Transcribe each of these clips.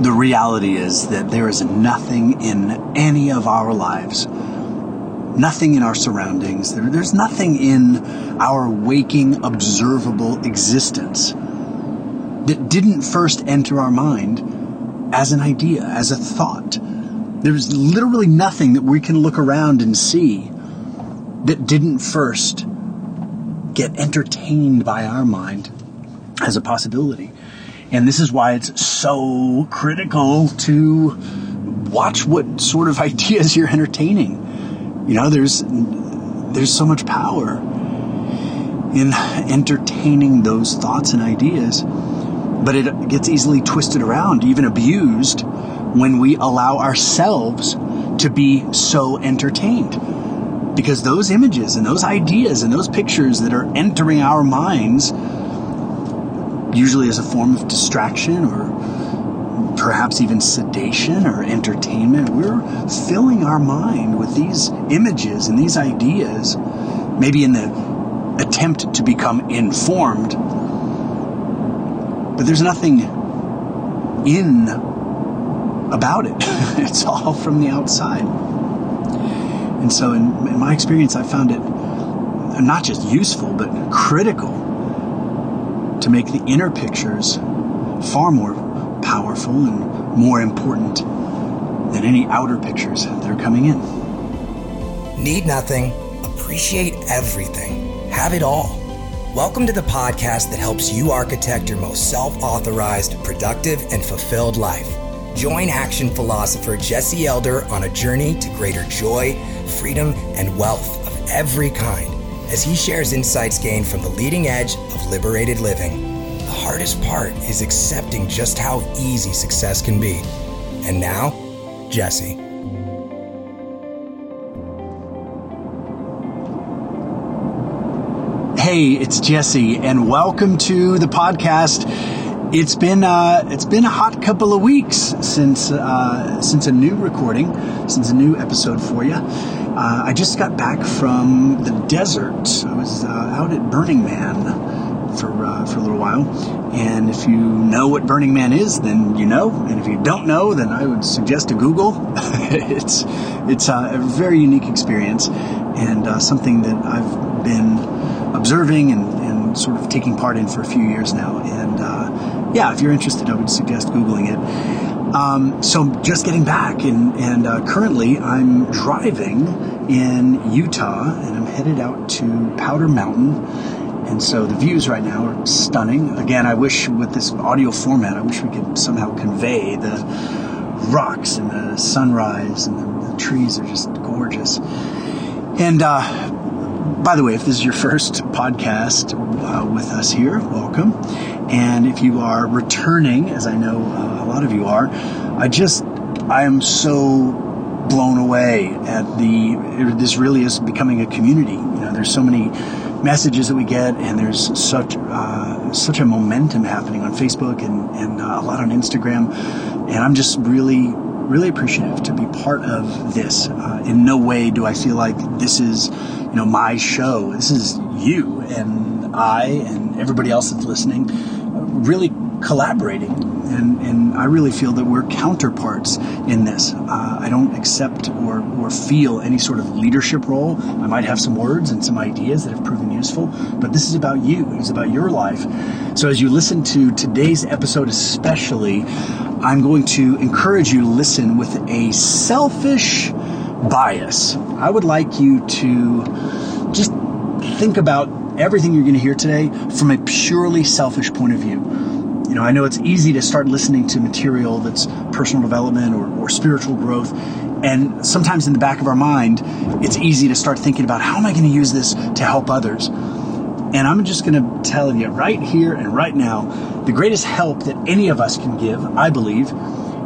the reality is that there is nothing in any of our lives, nothing in our surroundings, there, there's nothing in our waking, observable existence that didn't first enter our mind as an idea, as a thought. There's literally nothing that we can look around and see that didn't first get entertained by our mind as a possibility. And this is why it's so critical to watch what sort of ideas you're entertaining. You know, there's there's so much power in entertaining those thoughts and ideas, but it gets easily twisted around, even abused when we allow ourselves to be so entertained. Because those images and those ideas and those pictures that are entering our minds usually as a form of distraction or perhaps even sedation or entertainment. We're filling our mind with these images and these ideas, maybe in the attempt to become informed. But there's nothing in about it. it's all from the outside. And so, in, in my experience, I found it not just useful, but critical to make the inner pictures far more powerful and more important than any outer pictures that are coming in. Need nothing, appreciate everything, have it all. Welcome to the podcast that helps you architect your most self authorized, productive, and fulfilled life. Join action philosopher Jesse Elder on a journey to greater joy, freedom, and wealth of every kind as he shares insights gained from the leading edge of liberated living. The hardest part is accepting just how easy success can be. And now, Jesse. Hey, it's Jesse, and welcome to the podcast. It's been uh, it's been a hot couple of weeks since uh, since a new recording, since a new episode for you. Uh, I just got back from the desert. I was uh, out at Burning Man for uh, for a little while, and if you know what Burning Man is, then you know, and if you don't know, then I would suggest to Google. it's it's uh, a very unique experience, and something that I've been observing and, and sort of taking part in for a few years now. And yeah, if you're interested, I would suggest googling it. Um, so just getting back, and, and uh, currently I'm driving in Utah, and I'm headed out to Powder Mountain. And so the views right now are stunning. Again, I wish with this audio format, I wish we could somehow convey the rocks and the sunrise and the, the trees are just gorgeous. And uh, by the way, if this is your first podcast uh, with us here, welcome. And if you are returning, as I know uh, a lot of you are, I just, I am so blown away at the, this really is becoming a community. You know, there's so many messages that we get, and there's such uh, such a momentum happening on Facebook and, and uh, a lot on Instagram. And I'm just really, really appreciative to be part of this. Uh, in no way do I feel like this is you know, my show. This is you and I and everybody else that's listening really collaborating. And, and I really feel that we're counterparts in this. Uh, I don't accept or, or feel any sort of leadership role. I might have some words and some ideas that have proven useful, but this is about you. It's about your life. So as you listen to today's episode, especially, I'm going to encourage you to listen with a selfish bias. I would like you to just think about everything you're going to hear today from a purely selfish point of view. You know, I know it's easy to start listening to material that's personal development or, or spiritual growth. And sometimes in the back of our mind, it's easy to start thinking about how am I going to use this to help others? And I'm just going to tell you right here and right now the greatest help that any of us can give, I believe,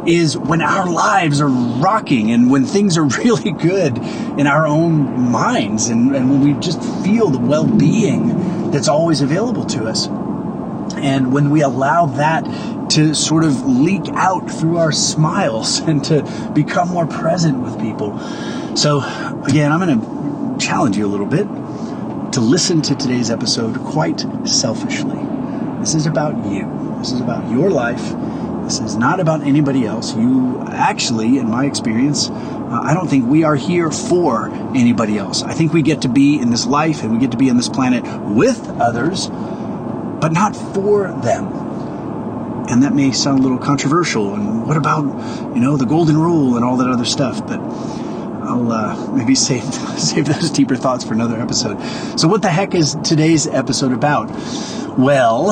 is when our lives are rocking and when things are really good in our own minds and, and when we just feel the well being that's always available to us. And when we allow that to sort of leak out through our smiles and to become more present with people. So, again, I'm going to challenge you a little bit to listen to today's episode quite selfishly. This is about you. This is about your life This is not about anybody else. You actually, in my experience, uh, I don't think we are here for anybody else. I think we get to be in this life and we get to be on this planet with others, but not for them. And that may sound a little controversial. And what about, you know, the golden rule and all that other stuff? But I'll uh, maybe save save those deeper thoughts for another episode. So, what the heck is today's episode about? Well,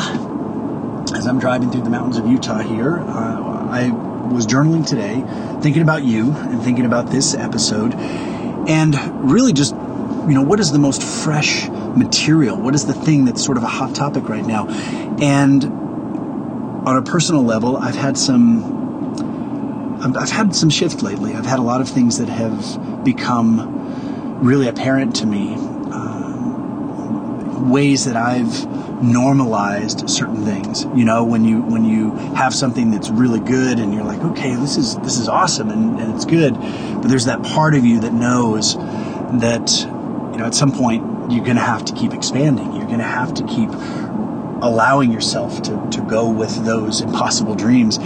as I'm driving through the mountains of Utah here, uh, I was journaling today, thinking about you and thinking about this episode, and really just, you know, what is the most fresh material? What is the thing that's sort of a hot topic right now? And on a personal level, I've had some. I've had some shift lately. I've had a lot of things that have become really apparent to me. Um, ways that I've normalized certain things. You know, when you when you have something that's really good and you're like, okay, this is this is awesome and, and it's good, but there's that part of you that knows that you know at some point you're going to have to keep expanding. You're going to have to keep allowing yourself to, to go with those impossible dreams.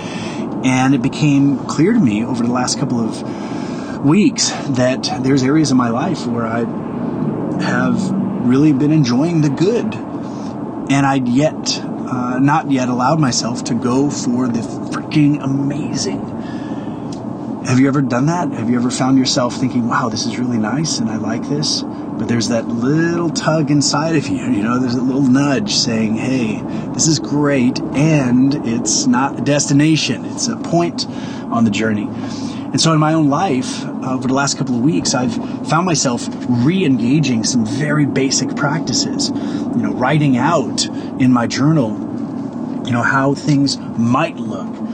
And it became clear to me over the last couple of weeks that there's areas in my life where I have really been enjoying the good. And I'd yet, uh, not yet allowed myself to go for the freaking amazing. Have you ever done that? Have you ever found yourself thinking, wow, this is really nice and I like this? But there's that little tug inside of you, you know, there's a little nudge saying, hey, this is great, and it's not a destination, it's a point on the journey. And so in my own life, uh, over the last couple of weeks, I've found myself re engaging some very basic practices. You know, writing out in my journal, you know, how things might look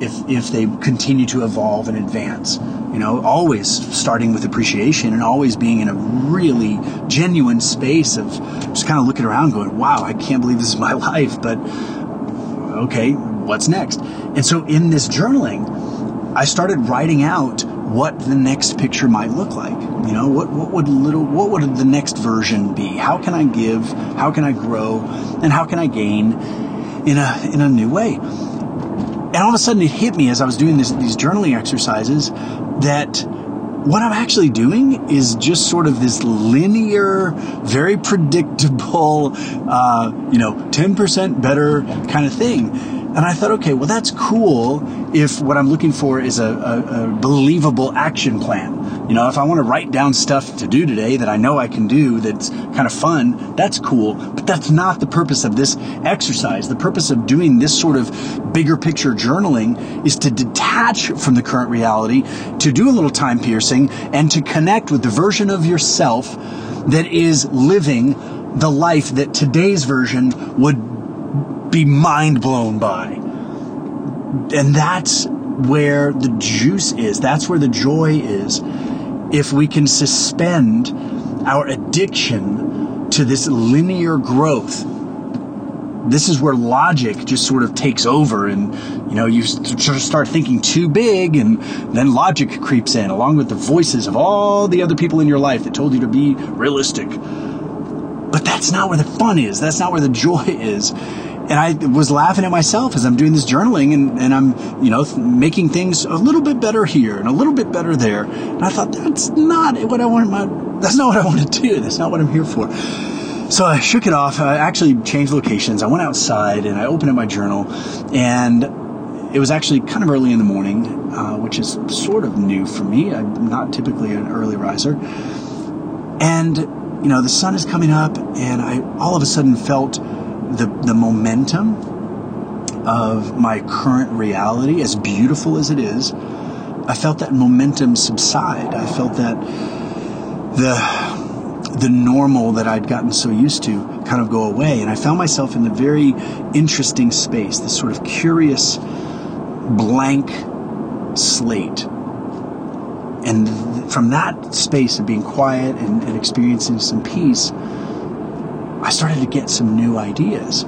if, if they continue to evolve and advance you know, always starting with appreciation and always being in a really genuine space of just kind of looking around going, wow, I can't believe this is my life, but okay, what's next? And so in this journaling, I started writing out what the next picture might look like. You know, what, what would little, what would the next version be? How can I give? How can I grow? And how can I gain in a, in a new way? And all of a sudden it hit me as I was doing this, these journaling exercises that what I'm actually doing is just sort of this linear, very predictable, uh, you know, 10% better kind of thing. And I thought, okay, well, that's cool if what I'm looking for is a, a, a believable action plan. You know, if I want to write down stuff to do today that I know I can do that's kind of fun, that's cool. But that's not the purpose of this exercise. The purpose of doing this sort of bigger picture journaling is to detach from the current reality, to do a little time piercing, and to connect with the version of yourself that is living the life that today's version would be mind blown by. And that's where the juice is. That's where the joy is. If we can suspend our addiction to this linear growth, this is where logic just sort of takes over and you know you start thinking too big and then logic creeps in along with the voices of all the other people in your life that told you to be realistic. But that's not where the fun is. That's not where the joy is and I was laughing at myself as I'm doing this journaling and, and I'm, you know, making things a little bit better here and a little bit better there. And I thought, that's not what I want my, that's not what I want to do. That's not what I'm here for. So I shook it off. I actually changed locations. I went outside and I opened up my journal and it was actually kind of early in the morning, uh, which is sort of new for me. I'm not typically an early riser. And, you know, the sun is coming up and I all of a sudden felt the, the momentum of my current reality, as beautiful as it is, I felt that momentum subside. I felt that the the normal that I'd gotten so used to kind of go away, and I found myself in the very interesting space, this sort of curious blank slate. And from that space of being quiet and, and experiencing some peace, I started to get some new ideas.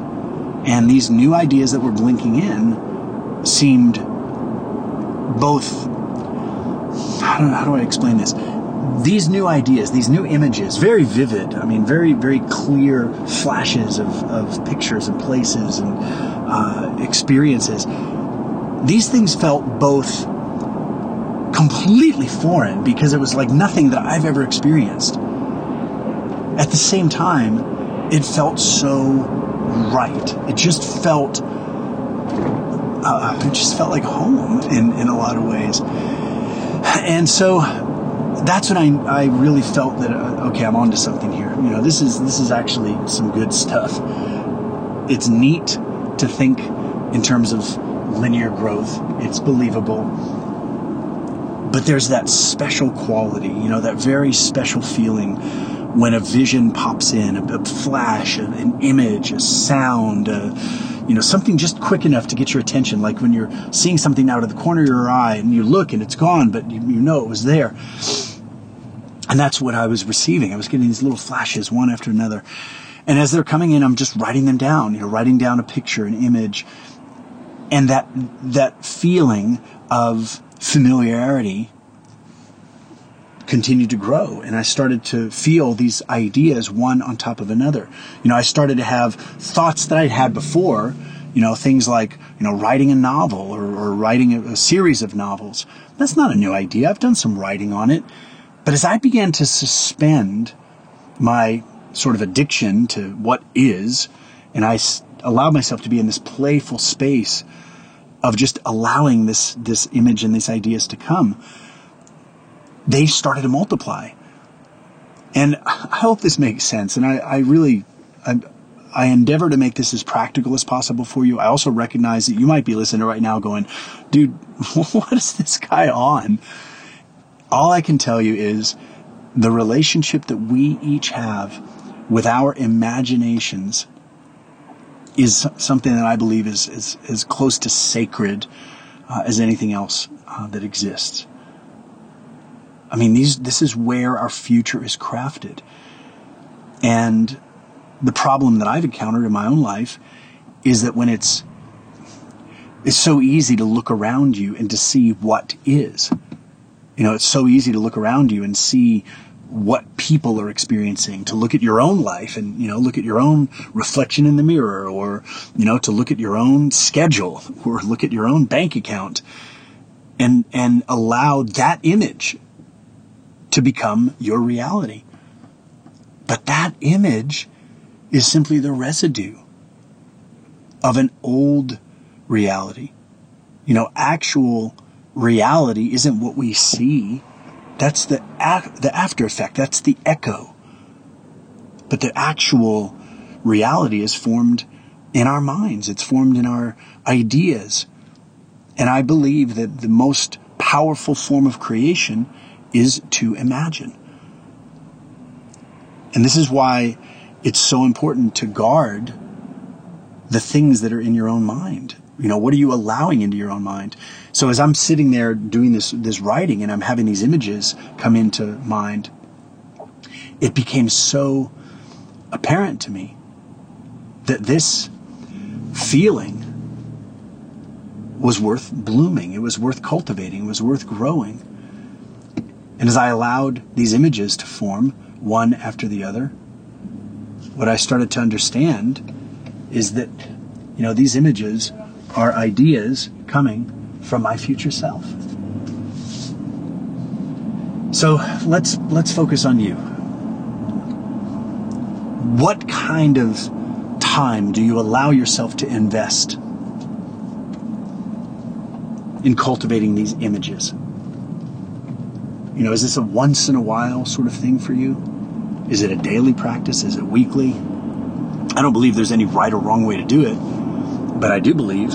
And these new ideas that were blinking in seemed both, how do, how do I explain this? These new ideas, these new images, very vivid, I mean, very, very clear flashes of, of pictures and places and uh, experiences, these things felt both completely foreign because it was like nothing that I've ever experienced. At the same time, it felt so right. It just felt, uh, it just felt like home in, in a lot of ways. And so that's when I, I really felt that, uh, okay, I'm onto something here. You know, this is, this is actually some good stuff. It's neat to think in terms of linear growth. It's believable but there's that special quality, you know, that very special feeling when a vision pops in, a, a flash, an image, a sound, a, you know, something just quick enough to get your attention, like when you're seeing something out of the corner of your eye and you look and it's gone, but you, you know it was there. And that's what I was receiving. I was getting these little flashes one after another. And as they're coming in, I'm just writing them down, you know, writing down a picture, an image. And that, that feeling of familiarity continued to grow and I started to feel these ideas one on top of another. You know, I started to have thoughts that I'd had before, you know, things like, you know, writing a novel or, or writing a, a series of novels. That's not a new idea. I've done some writing on it. But as I began to suspend my sort of addiction to what is, and I allowed myself to be in this playful space of just allowing this this image and these ideas to come, they started to multiply. And I hope this makes sense. And I, I really, I, I endeavor to make this as practical as possible for you. I also recognize that you might be listening right now going, dude, what is this guy on? All I can tell you is the relationship that we each have with our imaginations is something that I believe is, is as close to sacred uh, as anything else uh, that exists. I mean, these, this is where our future is crafted. And the problem that I've encountered in my own life is that when it's, it's so easy to look around you and to see what is. You know, it's so easy to look around you and see what people are experiencing, to look at your own life and, you know, look at your own reflection in the mirror or, you know, to look at your own schedule or look at your own bank account and, and allow that image to become your reality. But that image is simply the residue of an old reality. You know, actual reality isn't what we see that's the, the after effect. That's the echo. But the actual reality is formed in our minds. It's formed in our ideas. And I believe that the most powerful form of creation is to imagine. And this is why it's so important to guard the things that are in your own mind. You know, what are you allowing into your own mind? So as I'm sitting there doing this, this writing and I'm having these images come into mind, it became so apparent to me that this feeling was worth blooming. It was worth cultivating. It was worth growing. And as I allowed these images to form one after the other, what I started to understand is that, you know, these images are ideas coming from my future self. So let's let's focus on you. What kind of time do you allow yourself to invest in cultivating these images? You know, is this a once in a while sort of thing for you? Is it a daily practice? Is it weekly? I don't believe there's any right or wrong way to do it, but I do believe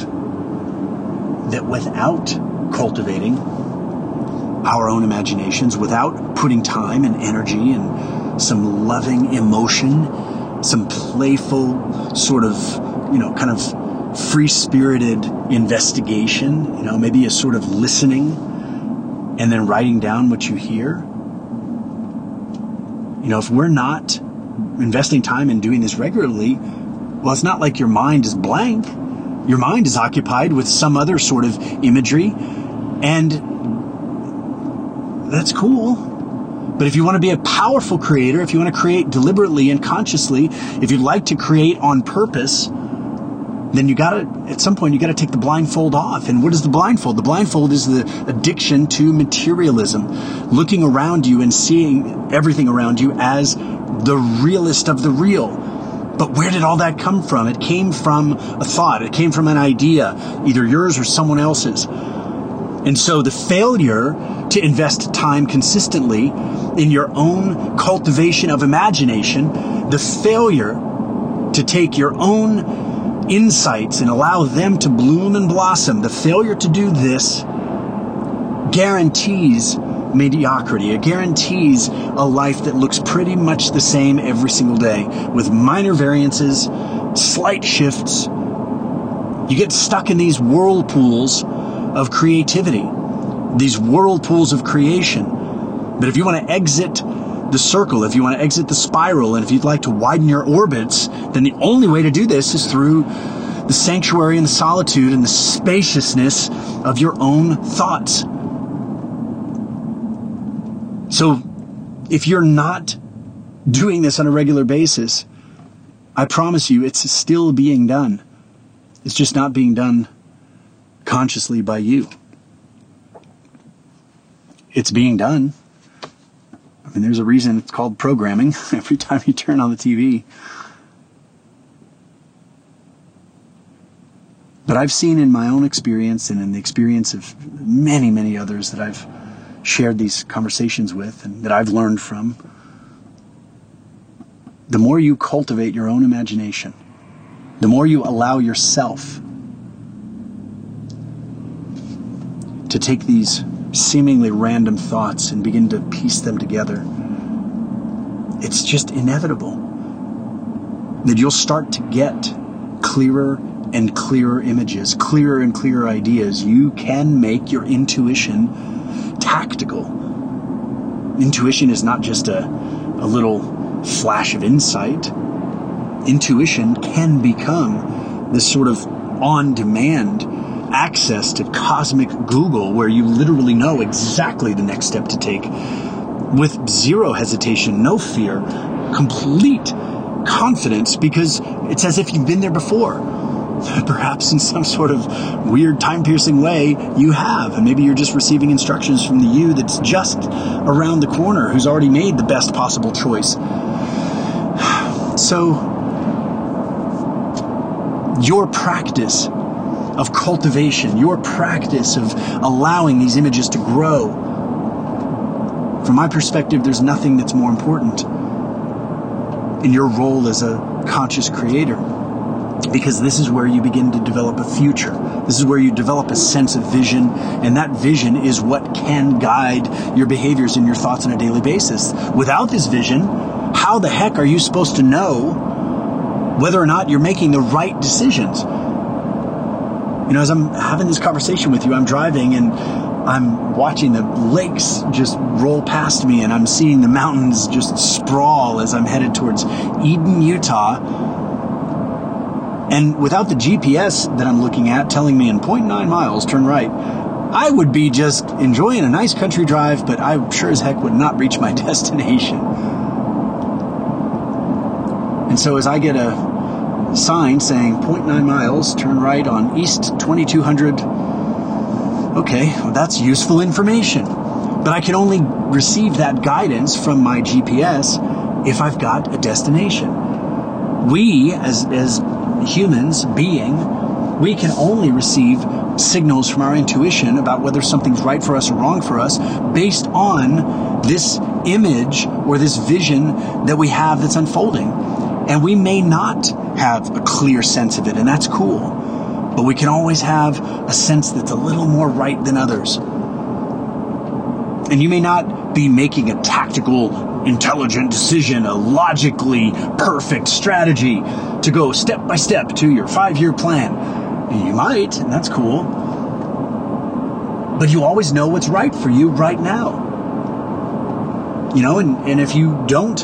that without cultivating our own imaginations, without putting time and energy and some loving emotion, some playful sort of, you know, kind of free spirited investigation, you know, maybe a sort of listening and then writing down what you hear. You know, if we're not investing time in doing this regularly, well, it's not like your mind is blank your mind is occupied with some other sort of imagery, and that's cool. But if you want to be a powerful creator, if you want to create deliberately and consciously, if you'd like to create on purpose, then you gotta, at some point, you gotta take the blindfold off. And what is the blindfold? The blindfold is the addiction to materialism, looking around you and seeing everything around you as the realest of the real. But where did all that come from? It came from a thought. It came from an idea, either yours or someone else's. And so the failure to invest time consistently in your own cultivation of imagination, the failure to take your own insights and allow them to bloom and blossom, the failure to do this guarantees mediocrity. It guarantees a life that looks pretty much the same every single day with minor variances, slight shifts. You get stuck in these whirlpools of creativity, these whirlpools of creation. But if you want to exit the circle, if you want to exit the spiral, and if you'd like to widen your orbits, then the only way to do this is through the sanctuary and the solitude and the spaciousness of your own thoughts. So, if you're not doing this on a regular basis, I promise you it's still being done. It's just not being done consciously by you. It's being done. Mean, there's a reason it's called programming every time you turn on the TV. But I've seen in my own experience and in the experience of many, many others that I've shared these conversations with and that I've learned from, the more you cultivate your own imagination, the more you allow yourself to take these seemingly random thoughts and begin to piece them together. It's just inevitable that you'll start to get clearer and clearer images, clearer and clearer ideas. You can make your intuition tactical. Intuition is not just a, a little flash of insight. Intuition can become this sort of on demand access to cosmic Google where you literally know exactly the next step to take with zero hesitation, no fear, complete confidence because it's as if you've been there before. Perhaps in some sort of weird time piercing way you have, and maybe you're just receiving instructions from the you that's just around the corner who's already made the best possible choice. So, your practice of cultivation, your practice of allowing these images to grow. From my perspective, there's nothing that's more important in your role as a conscious creator because this is where you begin to develop a future. This is where you develop a sense of vision, and that vision is what can guide your behaviors and your thoughts on a daily basis. Without this vision, how the heck are you supposed to know whether or not you're making the right decisions? You know, as I'm having this conversation with you, I'm driving and I'm watching the lakes just roll past me and I'm seeing the mountains just sprawl as I'm headed towards Eden, Utah. And without the GPS that I'm looking at telling me in 0.9 miles, turn right, I would be just enjoying a nice country drive, but I sure as heck would not reach my destination. And so as I get a sign saying 0.9 miles, turn right on East 2200. Okay, well, that's useful information. But I can only receive that guidance from my GPS if I've got a destination. We, as, as humans, being, we can only receive signals from our intuition about whether something's right for us or wrong for us based on this image or this vision that we have that's unfolding. And we may not have a clear sense of it, and that's cool. But we can always have a sense that's a little more right than others. And you may not be making a tactical, intelligent decision, a logically perfect strategy to go step by step to your five year plan. You might, and that's cool. But you always know what's right for you right now. You know, and, and if you don't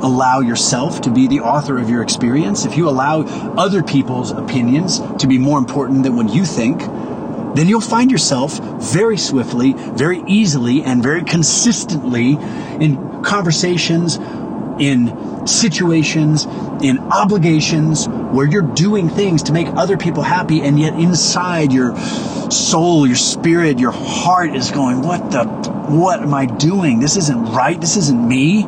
allow yourself to be the author of your experience, if you allow other people's opinions to be more important than what you think, then you'll find yourself very swiftly, very easily, and very consistently in conversations, in situations, in obligations where you're doing things to make other people happy, and yet inside your soul, your spirit, your heart is going, What the, what am I doing? This isn't right. This isn't me.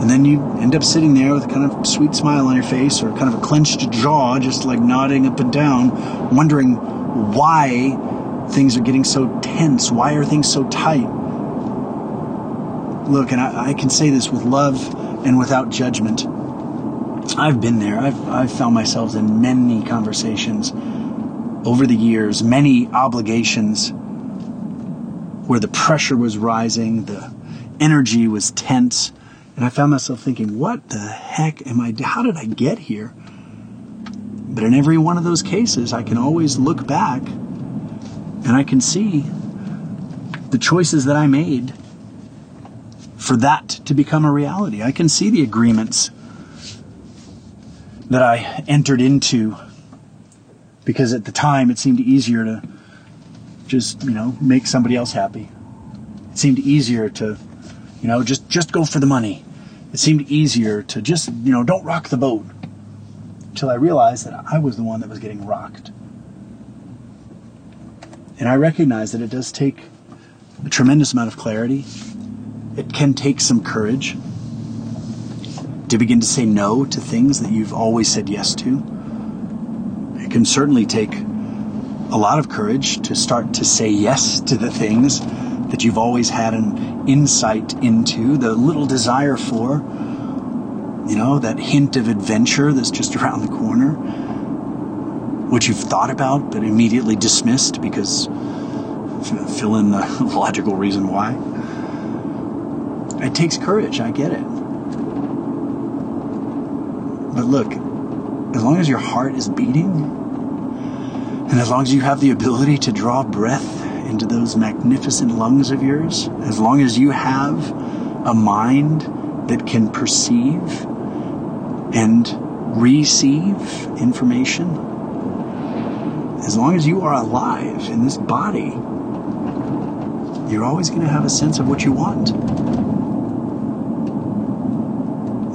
And then you end up sitting there with a kind of sweet smile on your face or kind of a clenched jaw, just like nodding up and down, wondering why things are getting so tense. Why are things so tight? Look, and I, I can say this with love and without judgment. I've been there. I've, I've found myself in many conversations over the years, many obligations where the pressure was rising, the energy was tense, and I found myself thinking, what the heck am I, how did I get here? But in every one of those cases, I can always look back and I can see the choices that I made for that to become a reality. I can see the agreements that I entered into because at the time it seemed easier to just, you know, make somebody else happy. It seemed easier to, you know, just just go for the money. It seemed easier to just, you know, don't rock the boat. Until I realized that I was the one that was getting rocked. And I recognize that it does take a tremendous amount of clarity. It can take some courage to begin to say no to things that you've always said yes to. It can certainly take a lot of courage to start to say yes to the things that you've always had an insight into, the little desire for, you know, that hint of adventure that's just around the corner, which you've thought about but immediately dismissed because fill in the logical reason why. It takes courage, I get it. But look, as long as your heart is beating, and as long as you have the ability to draw breath into those magnificent lungs of yours, as long as you have a mind that can perceive and receive information, as long as you are alive in this body, you're always going to have a sense of what you want.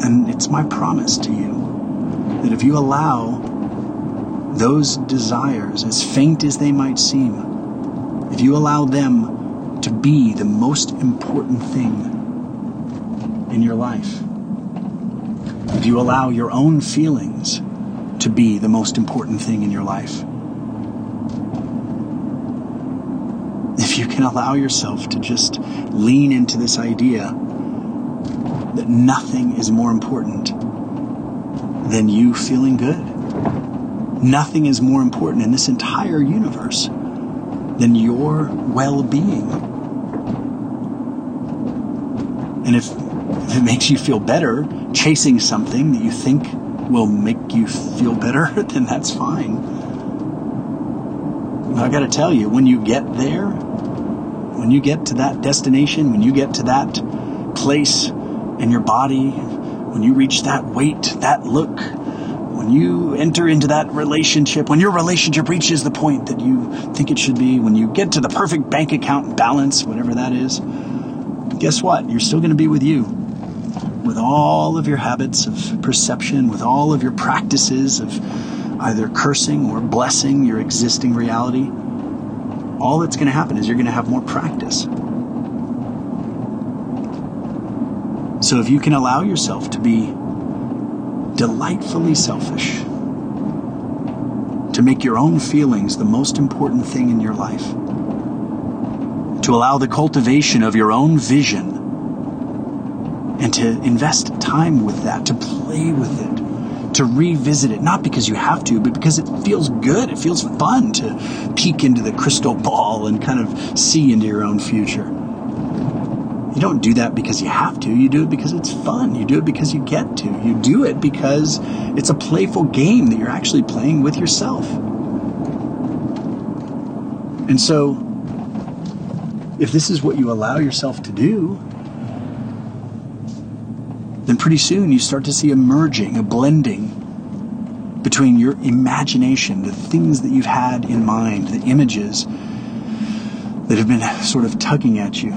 And it's my promise to you that if you allow those desires, as faint as they might seem, if you allow them to be the most important thing in your life, if you allow your own feelings to be the most important thing in your life, if you can allow yourself to just lean into this idea that nothing is more important than you feeling good. Nothing is more important in this entire universe than your well being. And if, if it makes you feel better chasing something that you think will make you feel better, then that's fine. I got to tell you, when you get there, when you get to that destination, when you get to that place in your body, when you reach that weight, that look, when you enter into that relationship, when your relationship reaches the point that you think it should be, when you get to the perfect bank account balance, whatever that is, guess what? You're still going to be with you. With all of your habits of perception, with all of your practices of either cursing or blessing your existing reality, all that's going to happen is you're going to have more practice. So if you can allow yourself to be delightfully selfish, to make your own feelings the most important thing in your life, to allow the cultivation of your own vision, and to invest time with that, to play with it, to revisit it, not because you have to, but because it feels good. It feels fun to peek into the crystal ball and kind of see into your own future. You don't do that because you have to. You do it because it's fun. You do it because you get to. You do it because it's a playful game that you're actually playing with yourself. And so, if this is what you allow yourself to do, then pretty soon you start to see a merging, a blending between your imagination, the things that you've had in mind, the images that have been sort of tugging at you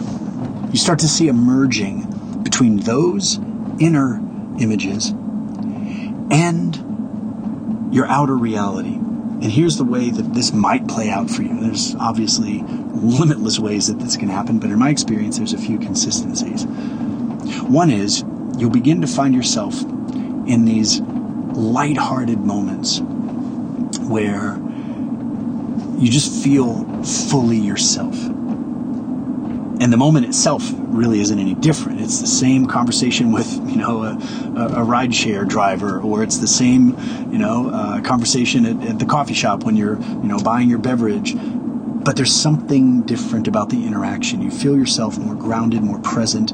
you start to see a merging between those inner images and your outer reality. And here's the way that this might play out for you. There's obviously limitless ways that this can happen, but in my experience, there's a few consistencies. One is you'll begin to find yourself in these light-hearted moments where you just feel fully yourself. And the moment itself really isn't any different. It's the same conversation with, you know, a, a, rideshare driver, or it's the same, you know, uh, conversation at, at the coffee shop when you're, you know, buying your beverage. But there's something different about the interaction. You feel yourself more grounded, more present.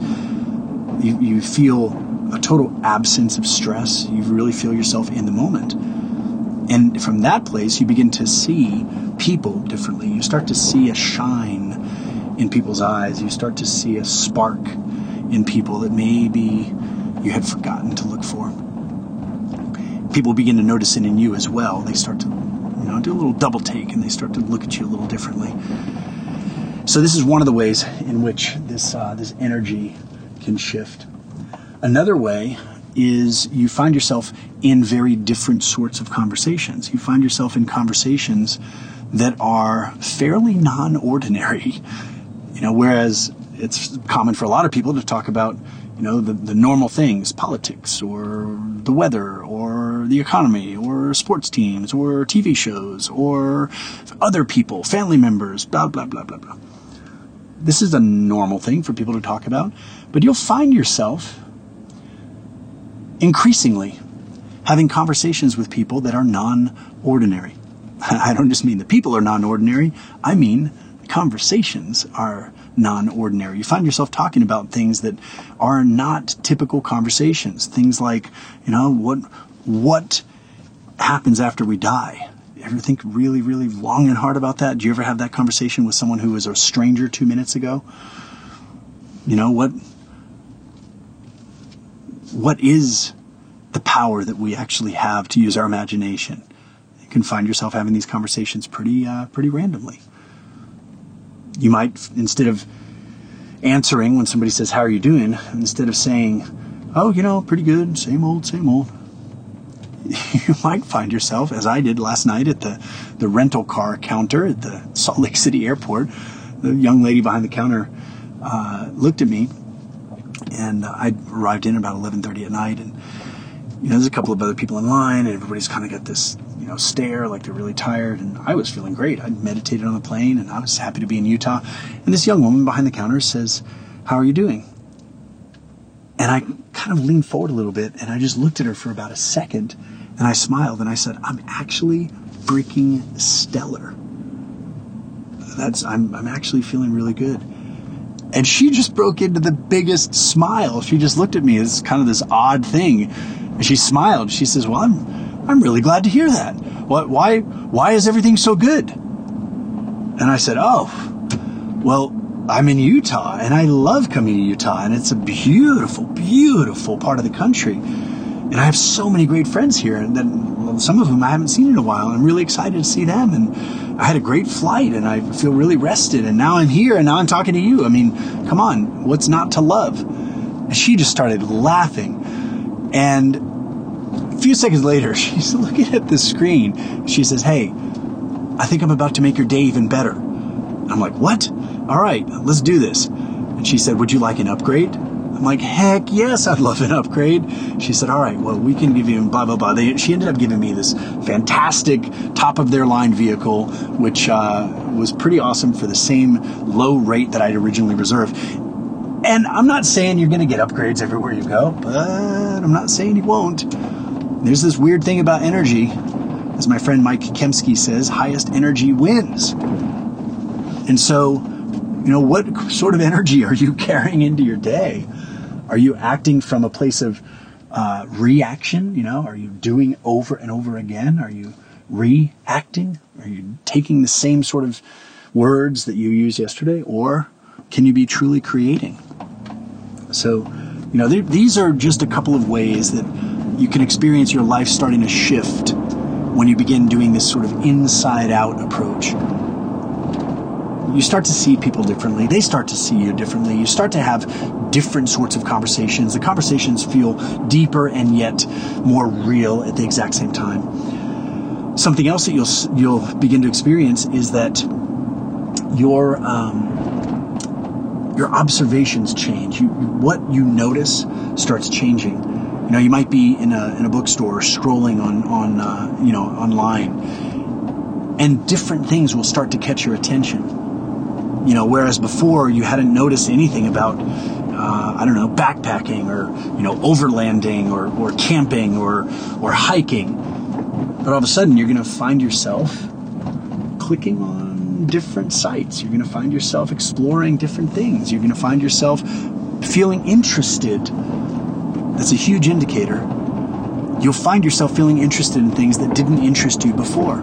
You, you feel a total absence of stress. You really feel yourself in the moment. And from that place, you begin to see people differently. You start to see a shine in people's eyes. You start to see a spark in people that maybe you had forgotten to look for. People begin to notice it in you as well. They start to, you know, do a little double take and they start to look at you a little differently. So this is one of the ways in which this uh, this energy can shift. Another way is you find yourself in very different sorts of conversations. You find yourself in conversations that are fairly non-ordinary. You know, whereas it's common for a lot of people to talk about, you know, the, the normal things, politics or the weather or the economy or sports teams or TV shows or other people, family members, blah, blah, blah, blah, blah. This is a normal thing for people to talk about, but you'll find yourself increasingly having conversations with people that are non ordinary. I don't just mean the people are non ordinary, I mean conversations are non ordinary. You find yourself talking about things that are not typical conversations. Things like, you know, what, what happens after we die? Ever think really, really long and hard about that? Do you ever have that conversation with someone who was a stranger two minutes ago? You know, what, what is the power that we actually have to use our imagination? You can find yourself having these conversations pretty, uh, pretty randomly. You might, instead of answering when somebody says, How are you doing? instead of saying, Oh, you know, pretty good, same old, same old, you might find yourself, as I did last night at the, the rental car counter at the Salt Lake City airport. The young lady behind the counter uh, looked at me and I arrived in about 11:30 at night, and you know, there's a couple of other people in line, and everybody's kind of got this, you know, stare like they're really tired. And I was feeling great. I meditated on the plane, and I was happy to be in Utah. And this young woman behind the counter says, "How are you doing?" And I kind of leaned forward a little bit, and I just looked at her for about a second, and I smiled, and I said, "I'm actually freaking stellar." That's I'm I'm actually feeling really good. And she just broke into the biggest smile. She just looked at me as kind of this odd thing. And she smiled. She says, Well, I'm, I'm really glad to hear that. What, why, why is everything so good? And I said, Oh, well, I'm in Utah and I love coming to Utah and it's a beautiful, beautiful part of the country. And I have so many great friends here and then some of whom I haven't seen in a while. And I'm really excited to see them. And I had a great flight and I feel really rested. And now I'm here and now I'm talking to you. I mean, come on, what's not to love? And she just started laughing. And few seconds later, she's looking at the screen. She says, Hey, I think I'm about to make your day even better. I'm like, What? All right, let's do this. And she said, Would you like an upgrade? I'm like, heck yes, I'd love an upgrade. She said, all right, well, we can give you blah, blah, blah. They, she ended up giving me this fantastic top of their line vehicle, which uh, was pretty awesome for the same low rate that I'd originally reserved. And I'm not saying you're going to get upgrades everywhere you go, but I'm not saying you won't. There's this weird thing about energy. As my friend Mike Kemsky says, highest energy wins. And so, you know, what sort of energy are you carrying into your day? Are you acting from a place of uh, reaction? You know, are you doing over and over again? Are you reacting? Are you taking the same sort of words that you used yesterday? Or can you be truly creating? So, you know, these are just a couple of ways that you can experience your life starting to shift when you begin doing this sort of inside out approach you start to see people differently. They start to see you differently. You start to have different sorts of conversations. The conversations feel deeper and yet more real at the exact same time. Something else that you'll you'll begin to experience is that your um, your observations change. You, what you notice starts changing. You know, you might be in a in a bookstore scrolling on on uh, you know online, and different things will start to catch your attention. You know, whereas before you hadn't noticed anything about uh, I don't know backpacking or you know overlanding or, or camping or or hiking, but all of a sudden you're going to find yourself clicking on different sites. You're going to find yourself exploring different things. You're going to find yourself feeling interested. That's a huge indicator. You'll find yourself feeling interested in things that didn't interest you before.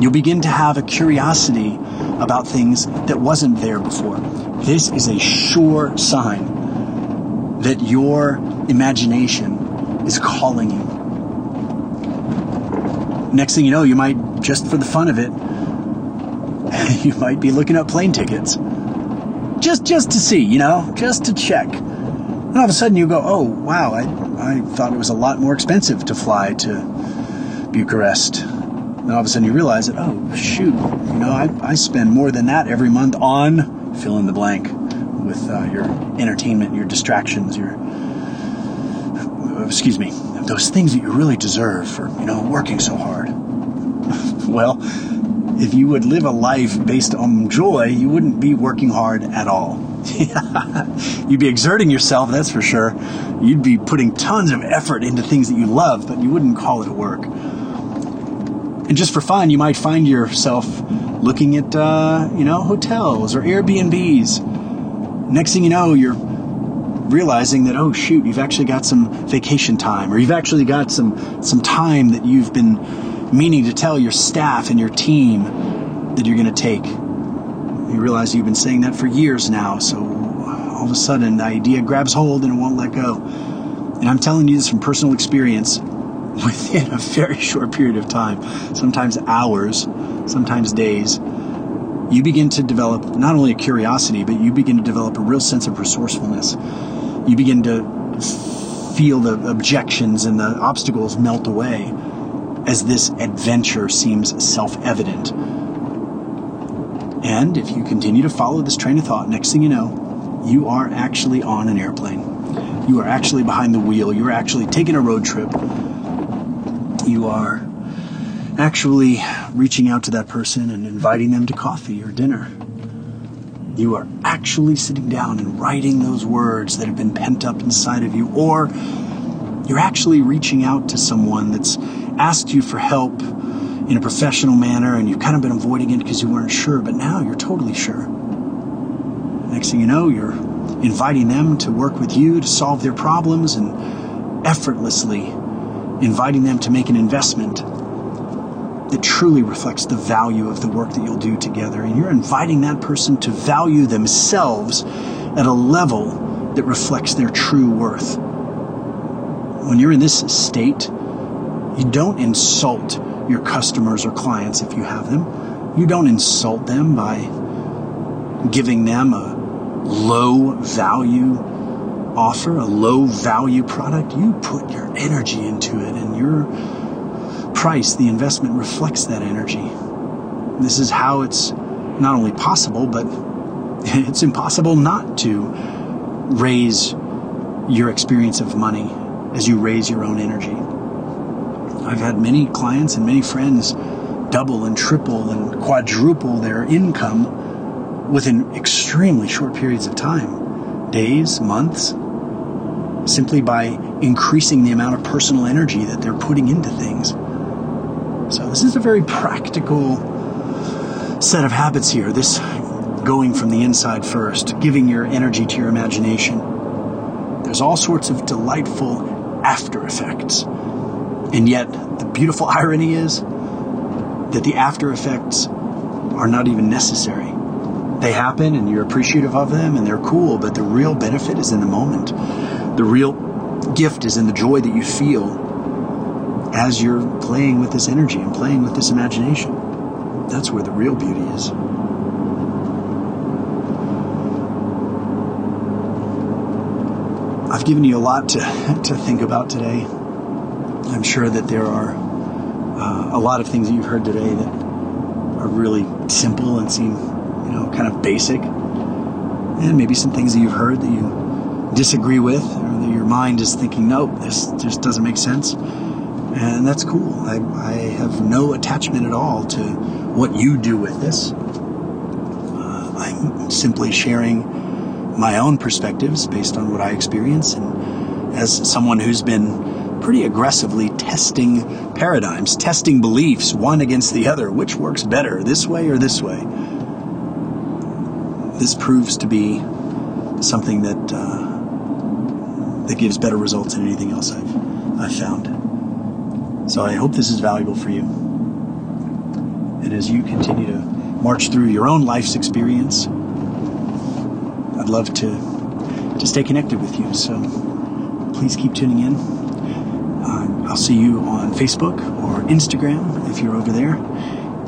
You'll begin to have a curiosity about things that wasn't there before. This is a sure sign that your imagination is calling you. Next thing you know, you might, just for the fun of it, you might be looking up plane tickets. Just just to see, you know, just to check. And all of a sudden you go, oh, wow, I, I thought it was a lot more expensive to fly to Bucharest. And all of a sudden you realize that, oh, shoot, you know, I, I spend more than that every month on fill in the blank with uh, your entertainment, your distractions, your, excuse me, those things that you really deserve for, you know, working so hard. well, if you would live a life based on joy, you wouldn't be working hard at all. You'd be exerting yourself, that's for sure. You'd be putting tons of effort into things that you love, but you wouldn't call it work. And just for fun, you might find yourself looking at, uh, you know, hotels or Airbnbs. Next thing you know, you're realizing that oh shoot, you've actually got some vacation time, or you've actually got some some time that you've been meaning to tell your staff and your team that you're going to take. You realize you've been saying that for years now, so all of a sudden the idea grabs hold and it won't let go. And I'm telling you this from personal experience within a very short period of time, sometimes hours, sometimes days, you begin to develop not only a curiosity, but you begin to develop a real sense of resourcefulness. You begin to feel the objections and the obstacles melt away as this adventure seems self evident. And if you continue to follow this train of thought, next thing you know, you are actually on an airplane. You are actually behind the wheel. You're actually taking a road trip. You are actually reaching out to that person and inviting them to coffee or dinner. You are actually sitting down and writing those words that have been pent up inside of you, or you're actually reaching out to someone that's asked you for help in a professional manner and you've kind of been avoiding it because you weren't sure, but now you're totally sure. Next thing you know, you're inviting them to work with you to solve their problems and effortlessly inviting them to make an investment that truly reflects the value of the work that you'll do together. And you're inviting that person to value themselves at a level that reflects their true worth. When you're in this state, you don't insult your customers or clients if you have them. You don't insult them by giving them a low value offer, a low value product. You put your energy into it and your price, the investment reflects that energy. This is how it's not only possible, but it's impossible not to raise your experience of money as you raise your own energy. I've had many clients and many friends double and triple and quadruple their income within extremely short periods of time days, months simply by increasing the amount of personal energy that they're putting into things. So, this is a very practical set of habits here. This going from the inside first, giving your energy to your imagination. There's all sorts of delightful after effects. And yet, the beautiful irony is that the after effects are not even necessary. They happen and you're appreciative of them and they're cool, but the real benefit is in the moment. The real gift is in the joy that you feel as you're playing with this energy and playing with this imagination. That's where the real beauty is. I've given you a lot to, to think about today. I'm sure that there are uh, a lot of things that you've heard today that are really simple and seem, you know, kind of basic. And maybe some things that you've heard that you disagree with, or that your mind is thinking, nope, this just doesn't make sense. And that's cool. I, I have no attachment at all to what you do with this. Uh, I'm simply sharing my own perspectives based on what I experience. And as someone who's been pretty aggressively testing paradigms, testing beliefs one against the other, which works better, this way or this way, this proves to be something that uh, that gives better results than anything else I've I've found. So I hope this is valuable for you. And as you continue to march through your own life's experience, I'd love to to stay connected with you. So please keep tuning in. Uh, I'll see you on Facebook or Instagram if you're over there.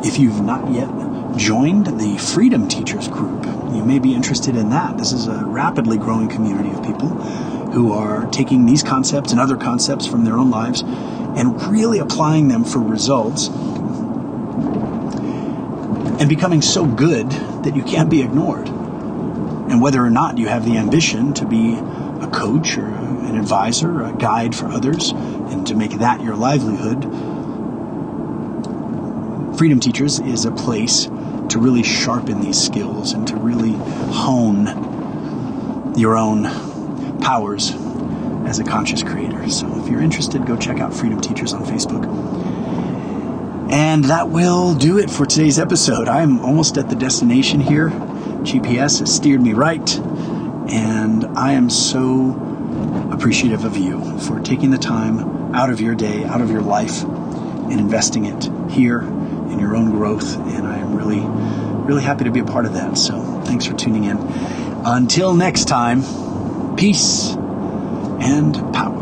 If you've not yet joined the Freedom Teachers Group, you may be interested in that. This is a rapidly growing community of people who are taking these concepts and other concepts from their own lives and really applying them for results and becoming so good that you can't be ignored. And whether or not you have the ambition to be a coach or an advisor, or a guide for others, and to make that your livelihood, Freedom Teachers is a place to really sharpen these skills and to really hone your own powers as a conscious creator. So if you're interested, go check out Freedom Teachers on Facebook. And that will do it for today's episode. I'm almost at the destination here. GPS has steered me right. And I am so appreciative of you for taking the time out of your day, out of your life, and investing it here in your own growth. And I am really, really happy to be a part of that. So thanks for tuning in. Until next time, peace and power.